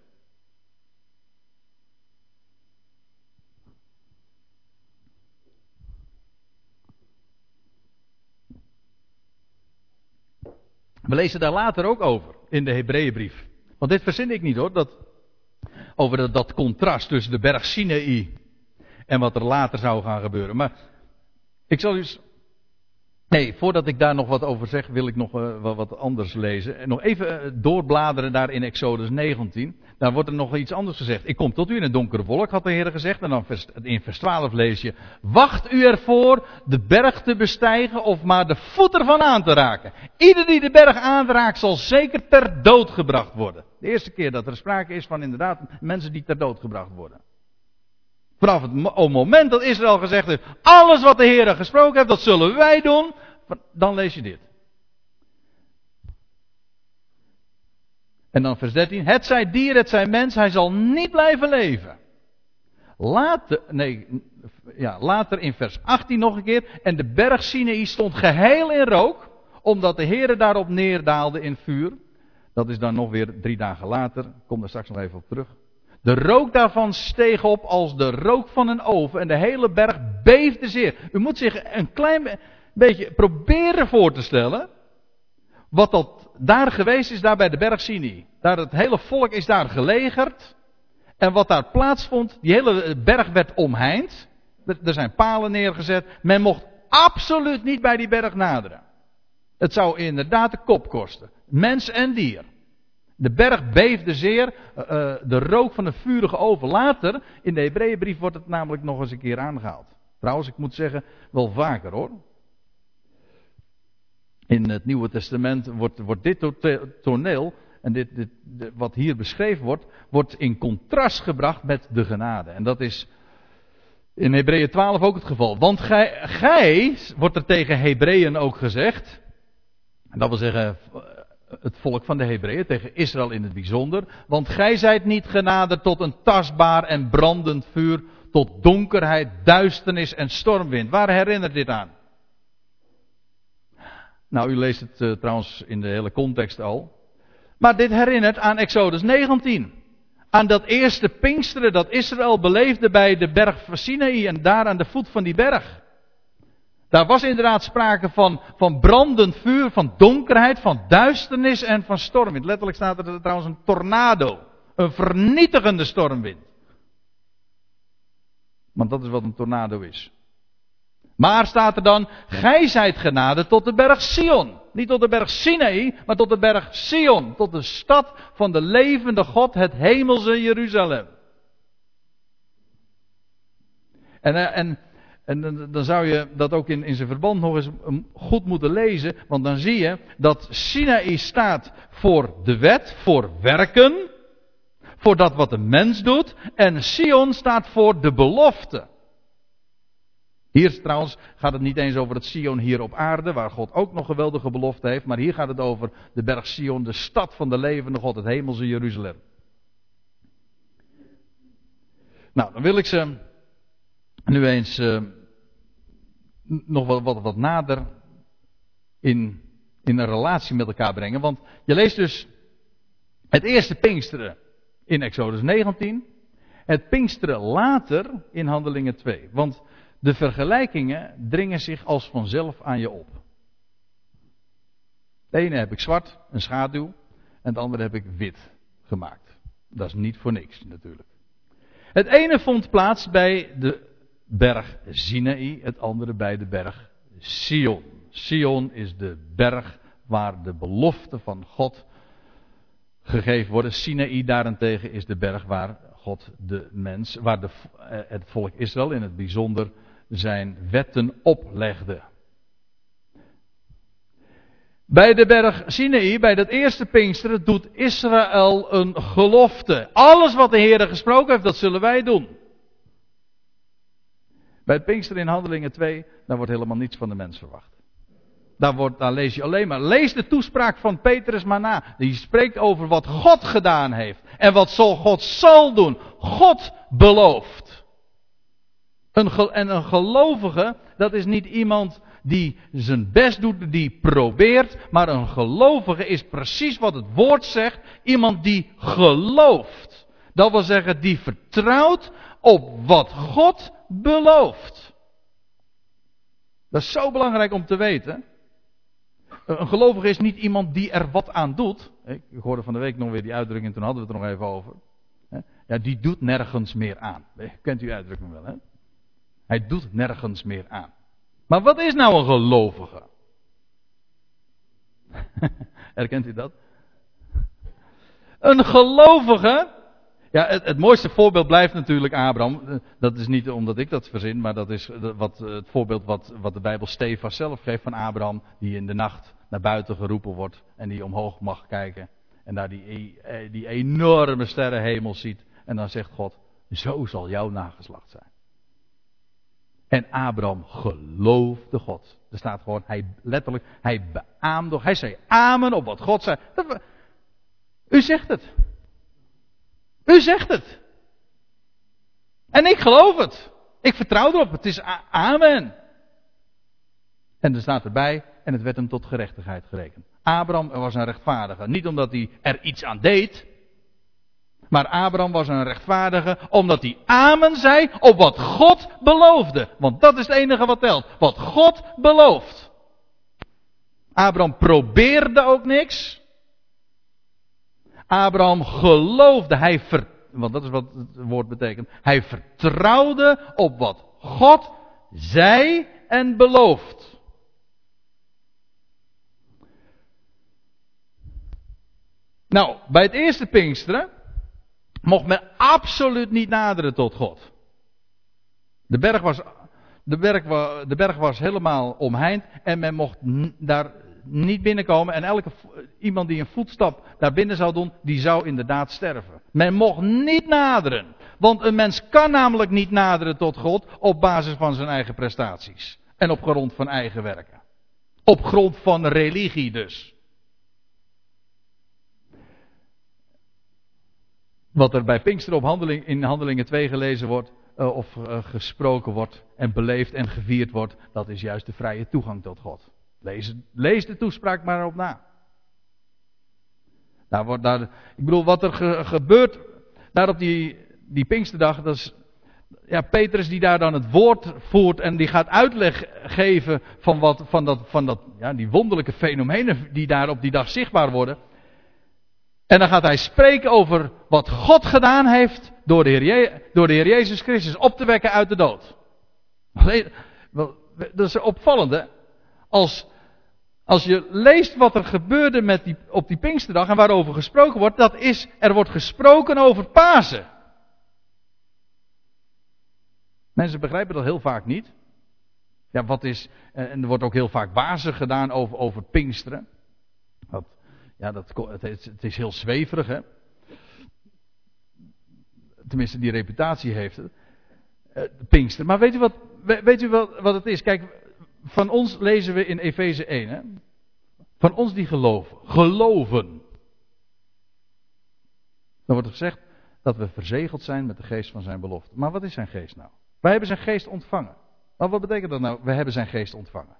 We lezen daar later ook over in de Hebreeënbrief. Want dit verzin ik niet hoor, dat, over dat, dat contrast tussen de berg Sinaï en wat er later zou gaan gebeuren. Maar ik zal u Nee, voordat ik daar nog wat over zeg, wil ik nog uh, wat anders lezen. En nog even uh, doorbladeren daar in Exodus 19. Daar wordt er nog iets anders gezegd. Ik kom tot u in een donkere wolk, had de Heer gezegd. En dan in vers 12 lees je. Wacht u ervoor de berg te bestijgen of maar de voet ervan aan te raken. Ieder die de berg aanraakt zal zeker ter dood gebracht worden. De eerste keer dat er sprake is van inderdaad mensen die ter dood gebracht worden. Vanaf het moment dat Israël gezegd heeft, alles wat de Heer gesproken heeft, dat zullen wij doen, dan lees je dit. En dan vers 13, het zij dier, het zij mens, hij zal niet blijven leven. Later, nee, ja, later in vers 18 nog een keer, en de berg Sinai stond geheel in rook, omdat de Heer daarop neerdaalde in vuur. Dat is dan nog weer drie dagen later, kom daar straks nog even op terug. De rook daarvan steeg op als de rook van een oven en de hele berg beefde zeer. U moet zich een klein beetje proberen voor te stellen wat dat daar geweest is, daar bij de berg Sinai. Daar het hele volk is daar gelegerd. En wat daar plaatsvond, die hele berg werd omheind. Er zijn palen neergezet. Men mocht absoluut niet bij die berg naderen. Het zou inderdaad de kop kosten. Mens en dier. De berg beefde zeer, uh, de rook van een vurige oven. Later, in de Hebreeënbrief wordt het namelijk nog eens een keer aangehaald. Trouwens, ik moet zeggen, wel vaker hoor. In het Nieuwe Testament wordt, wordt dit toneel, en dit, dit, wat hier beschreven wordt, wordt in contrast gebracht met de genade. En dat is in Hebreeën 12 ook het geval. Want gij, gij wordt er tegen Hebreeën ook gezegd, dat wil zeggen het volk van de Hebreeën, tegen Israël in het bijzonder. Want gij zijt niet genaderd tot een tastbaar en brandend vuur, tot donkerheid, duisternis en stormwind. Waar herinnert dit aan? Nou, u leest het uh, trouwens in de hele context al. Maar dit herinnert aan Exodus 19. Aan dat eerste Pinksteren dat Israël beleefde bij de berg Sinai en daar aan de voet van die berg. Daar was inderdaad sprake van, van brandend vuur, van donkerheid, van duisternis en van stormwind. Letterlijk staat er trouwens een tornado. Een vernietigende stormwind. Want dat is wat een tornado is. Maar staat er dan, gij zijt genade tot de berg Sion. Niet tot de berg Sinai, maar tot de berg Sion. Tot de stad van de levende God, het hemelse Jeruzalem. En, eh, en en dan zou je dat ook in, in zijn verband nog eens goed moeten lezen. Want dan zie je dat Sinaï staat voor de wet, voor werken. Voor dat wat de mens doet. En Sion staat voor de belofte. Hier trouwens gaat het niet eens over het Sion hier op aarde, waar God ook nog geweldige belofte heeft. Maar hier gaat het over de berg Sion, de stad van de levende God, het hemelse Jeruzalem. Nou, dan wil ik ze nu eens uh, nog wat, wat, wat nader in, in een relatie met elkaar brengen. Want je leest dus het eerste Pinksteren in Exodus 19. Het Pinksteren later in Handelingen 2. Want de vergelijkingen dringen zich als vanzelf aan je op. De ene heb ik zwart, een schaduw. En het andere heb ik wit gemaakt. Dat is niet voor niks natuurlijk. Het ene vond plaats bij de berg Sinaï, het andere bij de berg Sion. Sion is de berg waar de belofte van God gegeven worden. Sinaï daarentegen is de berg waar God de mens, waar de, eh, het volk Israël in het bijzonder zijn wetten oplegde. Bij de berg Sinaï, bij dat eerste Pinksteren, doet Israël een gelofte. Alles wat de Heer gesproken heeft, dat zullen wij doen. Bij Pinkster in Handelingen 2, daar wordt helemaal niets van de mens verwacht. Daar, wordt, daar lees je alleen maar. Lees de toespraak van Petrus maar na. Die spreekt over wat God gedaan heeft. En wat God zal doen. God belooft. Een, en een gelovige, dat is niet iemand die zijn best doet, die probeert. Maar een gelovige is precies wat het woord zegt. Iemand die gelooft. Dat wil zeggen, die vertrouwt op wat God belooft. Dat is zo belangrijk om te weten. Een gelovige is niet iemand die er wat aan doet. Ik hoorde van de week nog weer die uitdrukking, toen hadden we het er nog even over. Ja, die doet nergens meer aan. Kent u die uitdrukking wel, hè? Hij doet nergens meer aan. Maar wat is nou een gelovige? Herkent u dat? Een gelovige. Ja, het, mooiste voorbeeld blijft natuurlijk Abraham. Dat is niet omdat ik dat verzin, maar dat is wat, het voorbeeld wat, wat de Bijbel Stefan zelf geeft van Abraham. Die in de nacht naar buiten geroepen wordt en die omhoog mag kijken. En daar die, die enorme sterrenhemel ziet. En dan zegt God, zo zal jouw nageslacht zijn. En Abraham geloofde God. Er staat gewoon, hij letterlijk, hij beaamde, hij zei amen op wat God zei. u zegt het. U zegt het. En ik geloof het. Ik vertrouw erop. Het is amen. En er staat erbij, en het werd hem tot gerechtigheid gerekend. Abraham was een rechtvaardige. Niet omdat hij er iets aan deed. Maar Abraham was een rechtvaardige omdat hij amen zei op wat God beloofde. Want dat is het enige wat telt. Wat God belooft. Abraham probeerde ook niks. Abraham geloofde. Hij ver, want dat is wat het woord betekent. Hij vertrouwde op wat God zei en belooft. Nou, bij het eerste Pinksteren mocht men absoluut niet naderen tot God. De berg was, de berg, de berg was helemaal omheind en men mocht daar niet binnenkomen. En elke iemand die een voetstap daar binnen zou doen, die zou inderdaad sterven. Men mocht niet naderen. Want een mens kan namelijk niet naderen tot God op basis van zijn eigen prestaties. En op grond van eigen werken. Op grond van religie dus. Wat er bij Pinkster op in Handelingen 2 gelezen wordt, uh, of uh, gesproken wordt en beleefd en gevierd wordt, dat is juist de vrije toegang tot God. Lees, lees de toespraak maar op na. Daar wordt, daar, ik bedoel, wat er ge, gebeurt daar op die, die Pinksterdag, dat is ja, Petrus die daar dan het woord voert en die gaat uitleg geven van, wat, van, dat, van dat, ja, die wonderlijke fenomenen die daar op die dag zichtbaar worden. En dan gaat hij spreken over wat God gedaan heeft door de Heer, door de Heer Jezus Christus op te wekken uit de dood. Dat is opvallend hè. Als, als je leest wat er gebeurde met die, op die Pinksterdag en waarover gesproken wordt, dat is, er wordt gesproken over Pasen. Mensen begrijpen dat heel vaak niet. Ja, wat is, en er wordt ook heel vaak wazig gedaan over, over Pinksteren. Dat, ja, dat, het, is, heel zweverig, hè. Tenminste, die reputatie heeft het. Uh, Pinkster. Maar weet u, wat, weet u wat, wat het is? Kijk, van ons lezen we in Efeze 1. Hè? Van ons die geloven. Geloven. Dan wordt er gezegd dat we verzegeld zijn met de geest van zijn belofte. Maar wat is zijn geest nou? Wij hebben zijn geest ontvangen. Maar wat betekent dat nou? We hebben zijn geest ontvangen.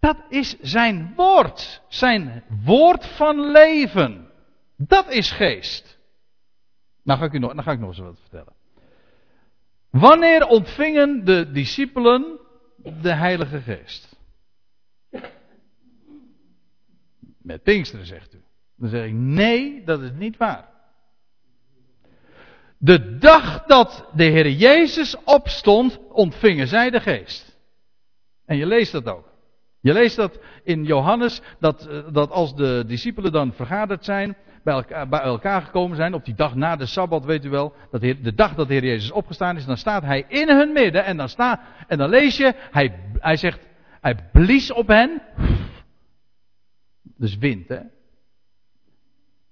Dat is zijn woord. Zijn woord van leven. Dat is geest. Nou ga ik, u nog, dan ga ik nog eens wat vertellen. Wanneer ontvingen de discipelen de Heilige Geest? Met Pinksteren zegt u. Dan zeg ik nee, dat is niet waar. De dag dat de Heer Jezus opstond, ontvingen zij de Geest. En je leest dat ook. Je leest dat in Johannes, dat, eh, dat als de discipelen dan vergaderd zijn, bij elkaar gekomen zijn, op die dag na de Sabbat, weet u wel, dat de dag dat de Heer Jezus opgestaan is, dan staat hij in hun midden en dan, en dan lees je, hij, hij zegt, hij blies op hen. Dus wind, hè.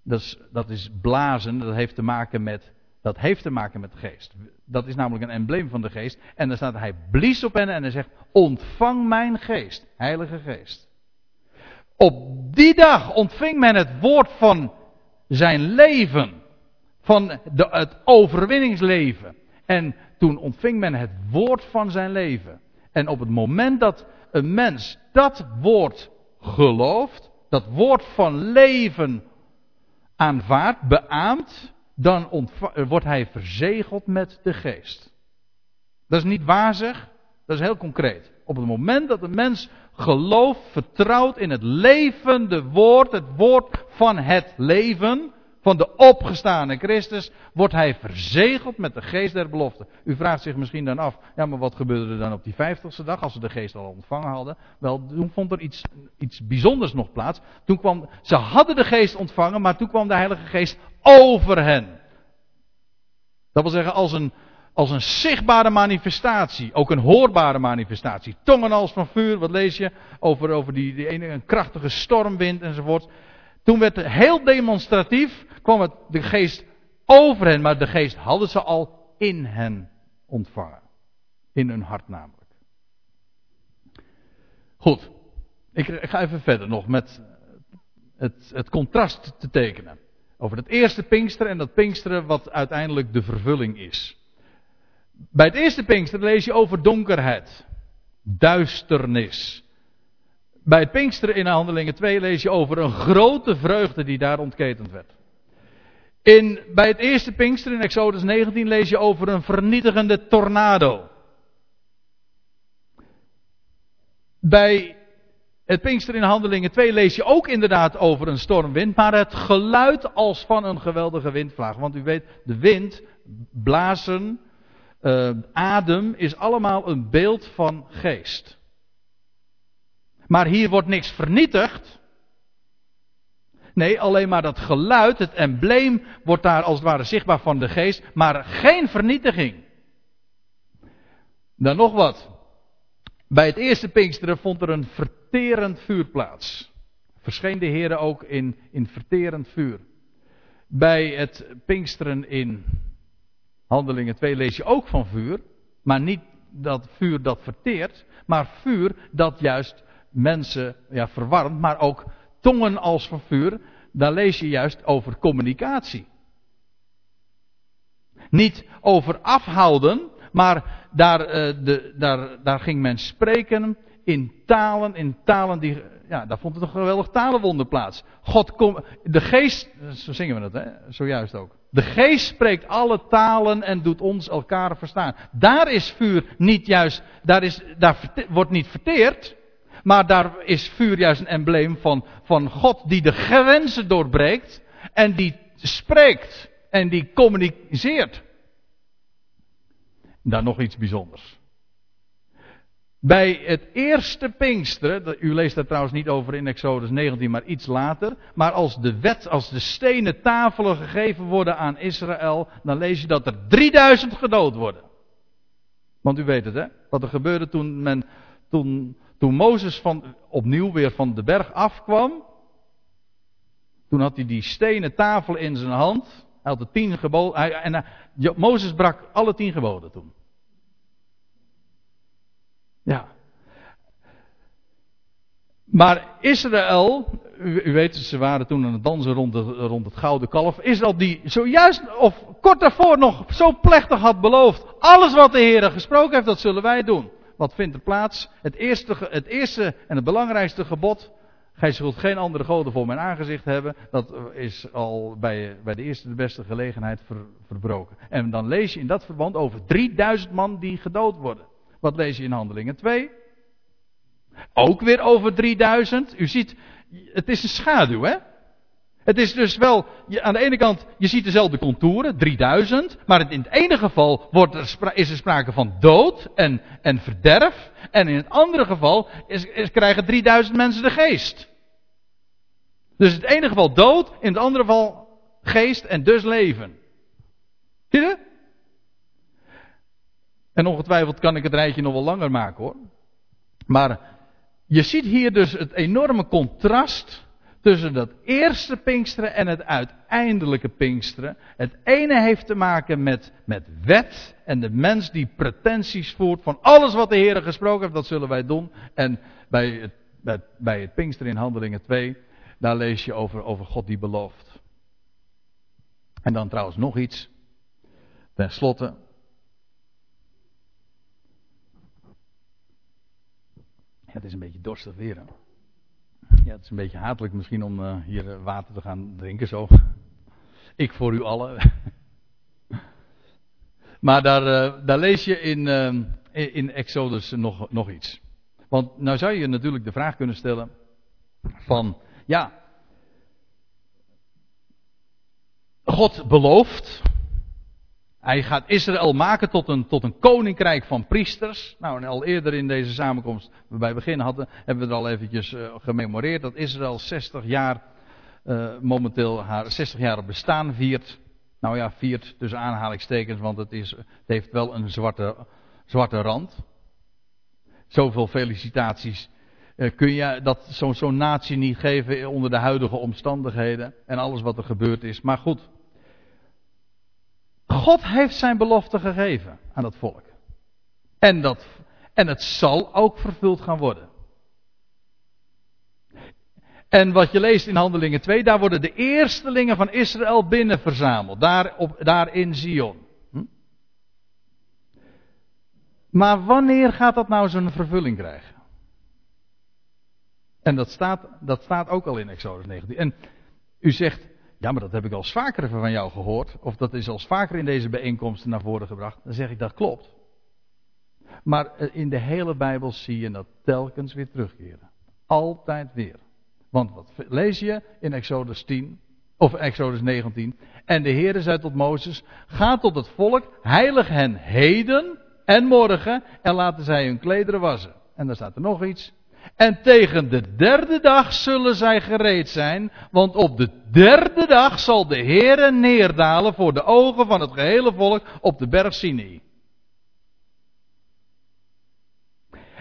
Dat is, dat is blazen, dat heeft te maken met dat heeft te maken met de geest. Dat is namelijk een embleem van de geest. En dan staat hij blies op hen en hij zegt: Ontvang mijn geest, Heilige Geest. Op die dag ontving men het woord van zijn leven. Van de, het overwinningsleven. En toen ontving men het woord van zijn leven. En op het moment dat een mens dat woord gelooft, dat woord van leven aanvaardt, beaamt, dan wordt hij verzegeld met de geest. Dat is niet wazig, Dat is heel concreet. Op het moment dat de mens gelooft, vertrouwt in het levende woord, het woord van het leven, van de opgestane Christus, wordt hij verzegeld met de geest der belofte. U vraagt zich misschien dan af, ja maar wat gebeurde er dan op die vijftigste dag, als ze de geest al ontvangen hadden? Wel, toen vond er iets, iets bijzonders nog plaats. Toen kwam, ze hadden de geest ontvangen, maar toen kwam de Heilige Geest over hen. Dat wil zeggen, als een, als een zichtbare manifestatie, ook een hoorbare manifestatie. Tongen als van vuur, wat lees je over, over die, ene een krachtige stormwind enzovoort. Toen werd het heel demonstratief, kwam het de geest over hen, maar de geest hadden ze al in hen ontvangen. In hun hart namelijk. Goed, ik, ga even verder nog met het, het contrast te tekenen. Over het eerste Pinksteren en dat Pinksteren wat uiteindelijk de vervulling is. Bij het eerste Pinksteren lees je over donkerheid, duisternis. Bij het Pinksteren in Handelingen 2 lees je over een grote vreugde die daar ontketend werd. In, bij het eerste Pinksteren in Exodus 19 lees je over een vernietigende tornado. Bij het Pinkster in Handelingen 2 lees je ook inderdaad over een stormwind, maar het geluid als van een geweldige windvlaag. Want u weet, de wind, blazen, uh, adem is allemaal een beeld van geest. Maar hier wordt niks vernietigd. Nee, alleen maar dat geluid, het embleem, wordt daar als het ware zichtbaar van de geest, maar geen vernietiging. Dan nog wat. Bij het eerste Pinksteren vond er een verterend vuur plaats. Verscheen de Heer ook in, in verterend vuur. Bij het Pinksteren in Handelingen 2 lees je ook van vuur. Maar niet dat vuur dat verteert, maar vuur dat juist mensen ja, verwarmt, maar ook tongen als van vuur. Daar lees je juist over communicatie. Niet over afhouden, maar daar, uh, de, daar, daar ging men spreken in talen, in talen die, ja, daar vond het een geweldig talenwonder plaats. God kom, de geest, zo zingen we het, hè, zojuist ook. De geest spreekt alle talen en doet ons elkaar verstaan. Daar is vuur niet juist, daar, is, daar wordt niet verteerd, maar daar is vuur juist een embleem van, van God die de grenzen doorbreekt en die spreekt en die communiceert. Dan nog iets bijzonders. Bij het eerste Pinksteren, u leest daar trouwens niet over in Exodus 19, maar iets later. Maar als de wet, als de stenen tafelen gegeven worden aan Israël, dan lees je dat er 3000 gedood worden. Want u weet het hè, wat er gebeurde toen, men, toen, toen Mozes van, opnieuw weer van de berg afkwam. Toen had hij die stenen tafel in zijn hand. Hij had de tien geboden. En Mozes brak alle tien geboden toen. Ja. Maar Israël, u, weet, ze waren toen aan het dansen rond, rond het gouden kalf. Israël die zojuist, of kort daarvoor nog zo plechtig had beloofd. Alles wat de Heer gesproken heeft, dat zullen wij doen. Wat vindt er plaats? Het eerste, het eerste en het belangrijkste gebod. Gij zult geen andere goden voor mijn aangezicht hebben. Dat is al bij, bij de eerste de beste gelegenheid ver, verbroken. En dan lees je in dat verband over 3000 man die gedood worden. Wat lees je in Handelingen 2? Ook weer over 3000. U ziet, het is een schaduw, hè? Het is dus wel, aan de ene kant, je ziet dezelfde contouren, 3000, maar in het ene geval wordt er, is er sprake van dood en, en verderf, en in het andere geval is, is, krijgen 3000 mensen de geest. Dus in het ene geval dood, in het andere geval geest en dus leven. Zie je? En ongetwijfeld kan ik het rijtje nog wel langer maken hoor. Maar je ziet hier dus het enorme contrast tussen dat eerste Pinksteren en het uiteindelijke Pinksteren. Het ene heeft te maken met, met wet en de mens die pretenties voert van alles wat de Heer gesproken heeft, dat zullen wij doen. En bij het, bij, het Pinksteren in Handelingen 2, daar lees je over, over God die belooft. En dan trouwens nog iets. Ten slotte, het is een beetje dorstig weer. Ja, het is een beetje hatelijk misschien om uh, hier eh, water te gaan drinken zo. Ik voor u allen. maar daar, uh, daar lees je in, in Exodus nog, nog iets. Want nou zou je natuurlijk de vraag kunnen stellen van, ja, God belooft, hij gaat Israël maken tot een, tot een koninkrijk van priesters. Nou, en al eerder in deze samenkomst, we bij begin hadden, hebben we er al eventjes uh, gememoreerd dat Israël 60 jaar, uh, momenteel haar 60 jaar bestaan viert. Nou ja, viert tussen aanhalingstekens, want het, is, het heeft wel een zwarte, zwarte rand. Zoveel felicitaties uh, kun je dat zo'n zo natie niet geven onder de huidige omstandigheden en alles wat er gebeurd is. Maar goed, God heeft zijn belofte gegeven aan dat volk. En, dat, en het zal ook vervuld gaan worden. En wat je leest in Handelingen 2, daar worden de eerstelingen van Israël binnen verzameld. Daar, op, daar in Zion. Hm? Maar wanneer gaat dat nou zo'n vervulling krijgen? En dat staat, dat staat ook al in Exodus 19. En u zegt, ja, maar dat heb ik al vaker van jou gehoord. Of dat is al vaker in deze bijeenkomsten naar voren gebracht. Dan zeg ik dat klopt. Maar eh, in de hele Bijbel zie je dat telkens weer terugkeren. Altijd weer. Want wat lees je in Exodus 10? Of Exodus 19. En de Heere zei tot Mozes: Ga tot het volk, heilig hen heden en morgen. En laten zij hun klederen wassen. En dan staat er nog iets. En tegen de derde dag zullen zij gereed zijn, want op de derde dag zal de Heere neerdalen voor de ogen van het gehele volk op de berg Sinai.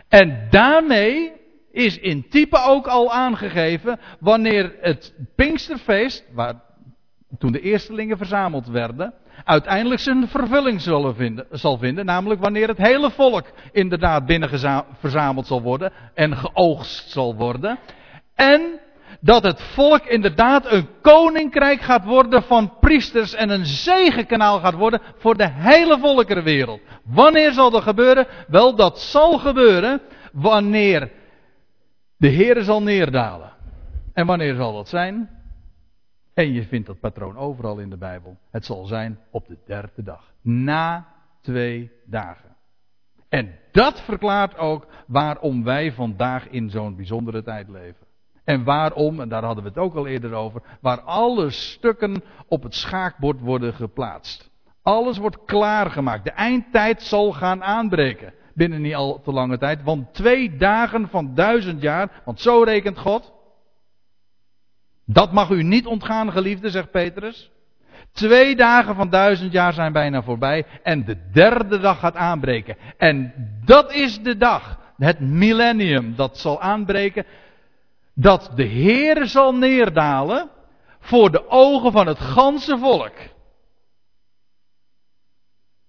En daarmee is in type ook al aangegeven wanneer het Pinksterfeest, waar toen de eerstelingen verzameld werden, uiteindelijk zijn vervulling zullen vinden, zal vinden. Namelijk wanneer het hele volk inderdaad binnen verzameld zal worden en geoogst zal worden. En dat het volk inderdaad een koninkrijk gaat worden van priesters en een zegenkanaal gaat worden voor de hele volkerenwereld. Wanneer zal dat gebeuren? Wel, dat zal gebeuren wanneer de Heer zal neerdalen. En wanneer zal dat zijn? En je vindt dat patroon overal in de Bijbel. Het zal zijn op de derde dag. Na twee dagen. En dat verklaart ook waarom wij vandaag in zo'n bijzondere tijd leven. En waarom, en daar hadden we het ook al eerder over, waar alle stukken op het schaakbord worden geplaatst. Alles wordt klaargemaakt. De eindtijd zal gaan aanbreken. Binnen niet al te lange tijd. Want twee dagen van duizend jaar, want zo rekent God. Dat mag u niet ontgaan, geliefde, zegt Petrus. Twee dagen van duizend jaar zijn bijna voorbij en de derde dag gaat aanbreken. En dat is de dag, het millennium, dat zal aanbreken, dat de Heer zal neerdalen voor de ogen van het ganse volk.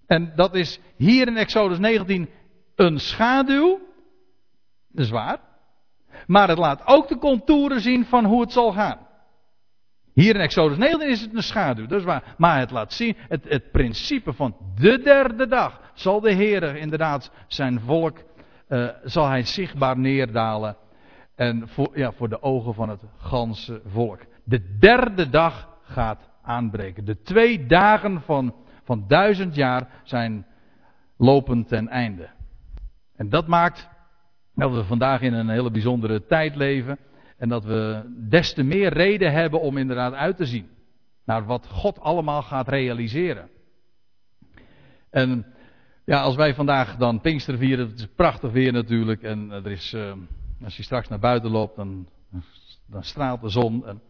En dat is hier in Exodus 19 een schaduw, dat is waar. Maar het laat ook de contouren zien van hoe het zal gaan. Hier in Exodus 19 is het een schaduw, dat is waar. Maar het laat zien, het, het principe van de derde dag zal de Heer inderdaad zijn volk, uh, zal hij zichtbaar neerdalen. En voor, ja, voor de ogen van het ganse volk. De derde dag gaat aanbreken. De twee dagen van, van duizend jaar zijn lopend ten einde. En dat maakt dat we vandaag in een hele bijzondere tijd leven. En dat we des te meer reden hebben om inderdaad uit te zien naar wat God allemaal gaat realiseren. En ja, als wij vandaag dan Pinkster vieren, het is prachtig weer natuurlijk. En er is, uh, als je straks naar buiten loopt, dan, dan straalt de zon. En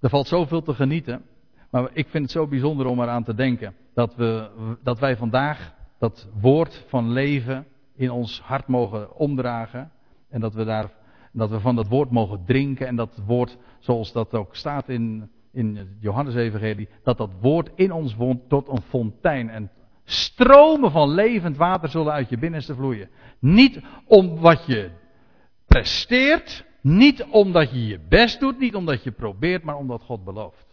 er valt zoveel te genieten. Maar ik vind het zo bijzonder om eraan te denken dat, we, dat wij vandaag dat woord van leven in ons hart mogen omdragen. En dat we daar dat we van dat woord mogen drinken en dat woord, zoals dat ook staat in, in Johannes-evangelie, dat dat woord in ons woont tot een fontein. En stromen van levend water zullen uit je binnenste vloeien. Niet om wat je presteert, niet omdat je je best doet, niet omdat je probeert, maar omdat God belooft.